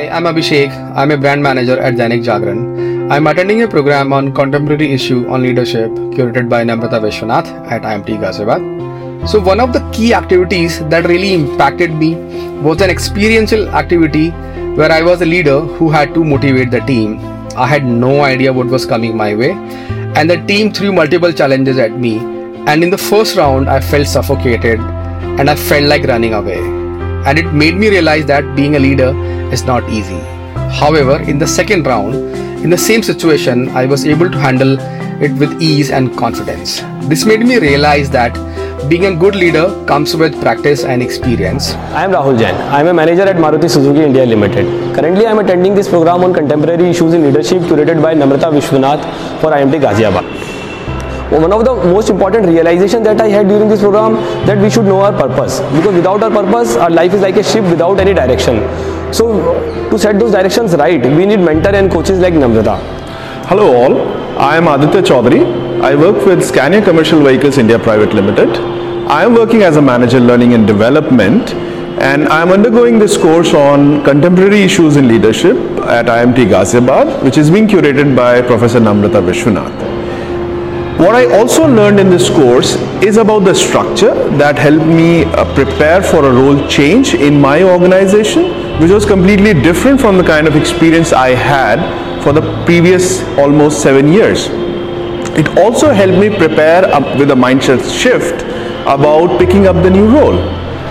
Hi, I'm Abhishek. I'm a brand manager at Dainik Jagran. I'm attending a program on contemporary issue on leadership curated by Namrata Vishwanath at IMT Ghaziabad. So one of the key activities that really impacted me was an experiential activity where I was a leader who had to motivate the team. I had no idea what was coming my way and the team threw multiple challenges at me and in the first round I felt suffocated and I felt like running away. And it made me realize that being a leader is not easy. However, in the second round, in the same situation, I was able to handle it with ease and confidence. This made me realize that being a good leader comes with practice and experience. I am Rahul Jain. I am a manager at Maruti Suzuki India Limited. Currently, I am attending this program on contemporary issues in leadership curated by Namrata Vishwanath for IMT Ghaziabad. One of the most important realization that I had during this program that we should know our purpose because without our purpose, our life is like a ship without any direction. So, to set those directions right, we need mentor and coaches like Namrata. Hello all, I am Aditya Chaudhary. I work with Scania Commercial Vehicles India Private Limited. I am working as a manager learning and development and I am undergoing this course on contemporary issues in leadership at IMT Ghaziabad which is being curated by Professor Namrata Vishwanath. What I also learned in this course is about the structure that helped me uh, prepare for a role change in my organization, which was completely different from the kind of experience I had for the previous almost seven years. It also helped me prepare with a mindset shift about picking up the new role.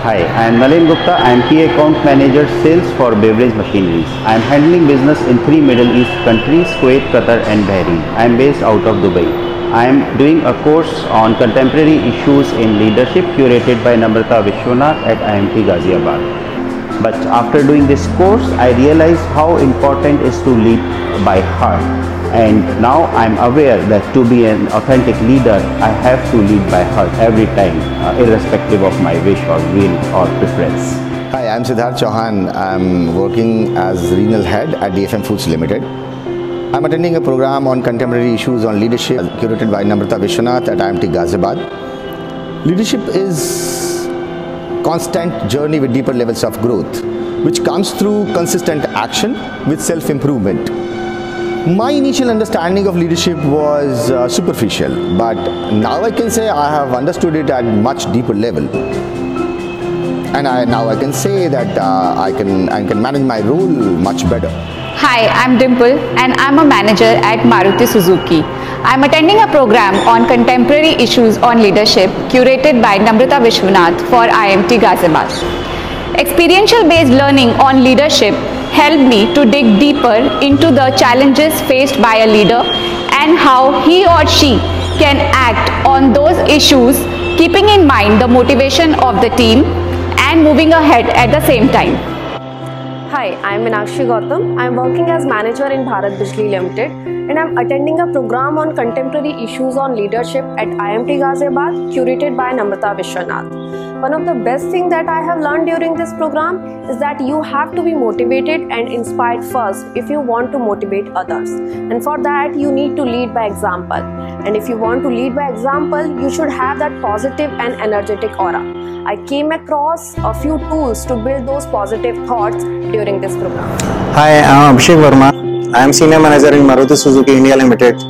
Hi, I am Nalin Gupta. I am key account manager sales for beverage machineries. I am handling business in three Middle East countries, Kuwait, Qatar and Bahrain. I am based out of Dubai. I am doing a course on contemporary issues in leadership curated by Namrata Vishwanath at IMT Ghaziabad. But after doing this course, I realized how important is to lead by heart. And now I'm aware that to be an authentic leader, I have to lead by heart every time, uh, irrespective of my wish or will or preference. Hi, I'm Siddharth Chauhan. I'm working as regional head at DFM Foods Limited. I'm attending a program on contemporary issues on leadership curated by Namrata Vishwanath at IMT Ghaziabad. Leadership is constant journey with deeper levels of growth which comes through consistent action with self-improvement. My initial understanding of leadership was uh, superficial but now I can say I have understood it at much deeper level and I, now I can say that uh, I can I can manage my role much better. Hi, I'm Dimple and I'm a manager at Maruti Suzuki. I'm attending a program on contemporary issues on leadership curated by Namrata Vishwanath for IMT Ghaziabad. Experiential based learning on leadership helped me to dig deeper into the challenges faced by a leader and how he or she can act on those issues keeping in mind the motivation of the team and moving ahead at the same time. Hi, I am Minakshi Gautam. I am working as manager in Bharat Bijli Limited and I am attending a program on contemporary issues on leadership at IMT Ghaziabad curated by Namrata Vishwanath. One of the best things that I have learned during this program is that you have to be motivated and inspired first if you want to motivate others. And for that, you need to lead by example. And if you want to lead by example, you should have that positive and energetic aura. I came across a few tools to build those positive thoughts during this program. Hi, I'm Abhishek Verma. I am senior manager in Maruti Suzuki India Limited.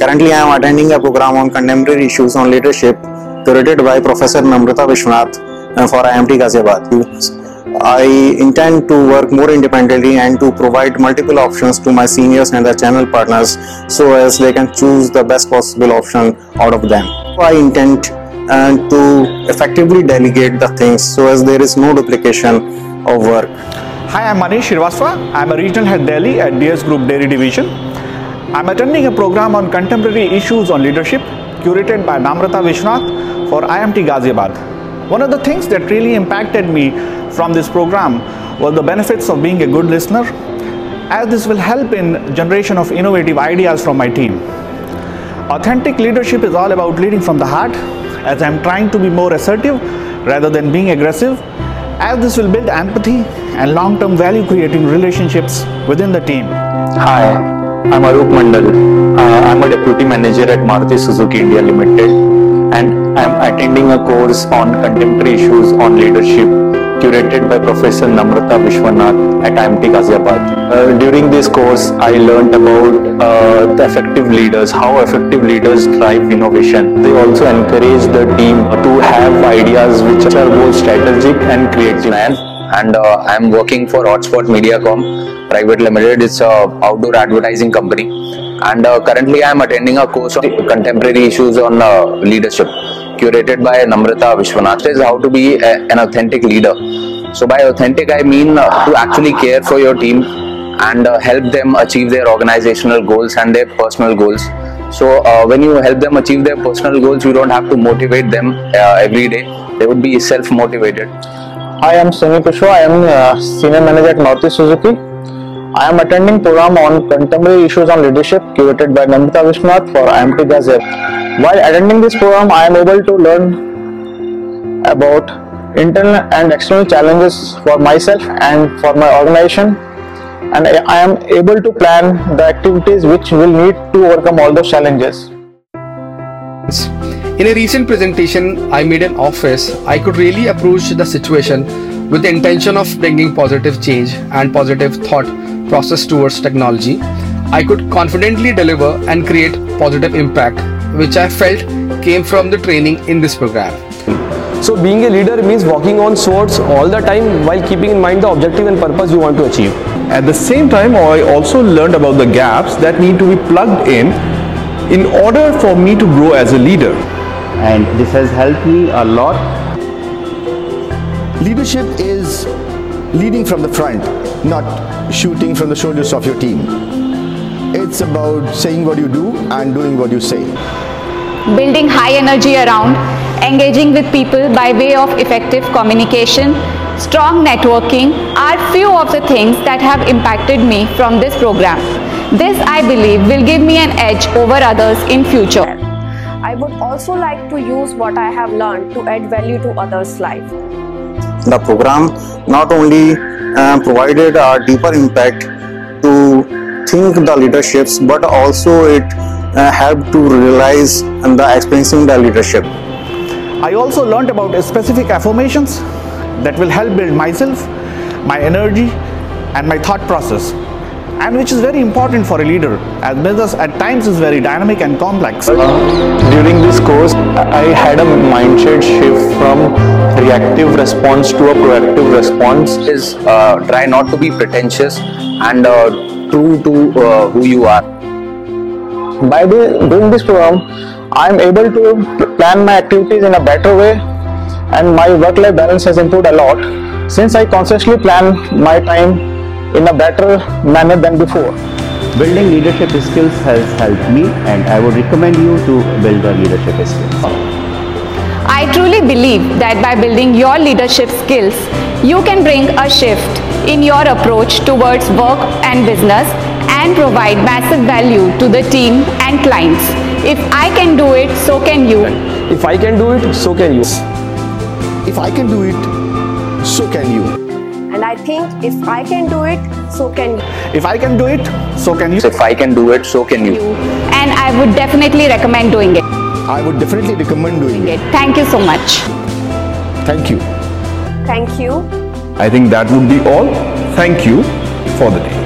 Currently, I am attending a program on contemporary issues on leadership curated by Professor Namrata Vishwanath uh, for IMT Ghaziabad. I intend to work more independently and to provide multiple options to my seniors and the channel partners so as they can choose the best possible option out of them. I intend and to effectively delegate the things so as there is no duplication of work. Hi, I'm Manish Srivastava. I'm a regional head Delhi at DS Group Dairy Division. I'm attending a program on contemporary issues on leadership curated by Namrata Vishwanath for IMT Ghaziabad. One of the things that really impacted me from this program was the benefits of being a good listener as this will help in generation of innovative ideas from my team. Authentic leadership is all about leading from the heart as I'm trying to be more assertive rather than being aggressive as this will build empathy and long-term value creating relationships within the team. Hi, I'm Arup Mandal. Uh, I'm a deputy manager at Maruti Suzuki India Limited and I'm attending a course on contemporary issues on leadership curated by Professor Namrata Vishwanath at IMT Ghaziabad. Uh, during this course, I learned about uh, the effective leaders, how effective leaders drive innovation. They also encourage the team to have ideas which are both strategic and creative. and uh, I'm working for Hotspot Mediacom Private Limited. It's a outdoor advertising company, and uh, currently I'm attending a course on contemporary issues on uh, leadership, curated by Namrata Vishwanath. Is how to be a, an authentic leader. So by authentic, I mean uh, to actually care for your team and uh, help them achieve their organizational goals and their personal goals. So uh, when you help them achieve their personal goals, you don't have to motivate them uh, every day. They would be self-motivated. Hi, I am Semi Pushwa. I am Senior Manager at Maruti Suzuki. I am attending program on contemporary issues on leadership curated by Namrata Vishwanath for IMT Ghaziabad. While attending this program, I am able to learn about internal and external challenges for myself and for my organization and I I am able to plan the activities which will need to overcome all those challenges. In a recent presentation I made in office, I could really approach the situation with the intention of bringing positive change and positive thought process towards technology. I could confidently deliver and create positive impact, which I felt came from the training in this program. So being a leader means walking on swords all the time while keeping in mind the objective and purpose you want to achieve. At the same time, I also learned about the gaps that need to be plugged in in order for me to grow as a leader. And this has helped me a lot Leadership is leading from the front, not shooting from the shoulders of your team. It's about saying what you do and doing what you say. building high energy around, engaging with people by way of effective communication, strong networking are few of the things that have impacted me from this program. This I believe will give me an edge over others in future. I would also like to use what I have learned to add value to others' life. The program not only uh, provided a deeper impact to think the leaderships, but also it uh, helped to realize and the experiencing the leadership. I also learned about specific affirmations that will help build myself, my energy, and my thought process. And which is very important for a leader, as business at times is very dynamic and complex. During this course, I had a mindset shift from reactive response to a proactive response. Is uh, try not to be pretentious and uh, true to uh, who you are. By doing this program, I am able to plan my activities in a better way and my work-life balance has improved a lot since I consciously plan my time in a better manner than before. Building leadership skills has helped me and I would recommend you to build your leadership skills. I truly believe that by building your leadership skills, you can bring a shift in your approach towards work and business and provide massive value to the team and clients. If I can do it, so can you. If I can do it, so can you. If I can do it, so can you. And I think if I can do it, so can you. If I can do it, so can you. If I can do it, so can you. And I would definitely recommend doing it. I would definitely recommend doing it. Thank you so much. Thank you. Thank you. I think that would be all. Thank you for the day.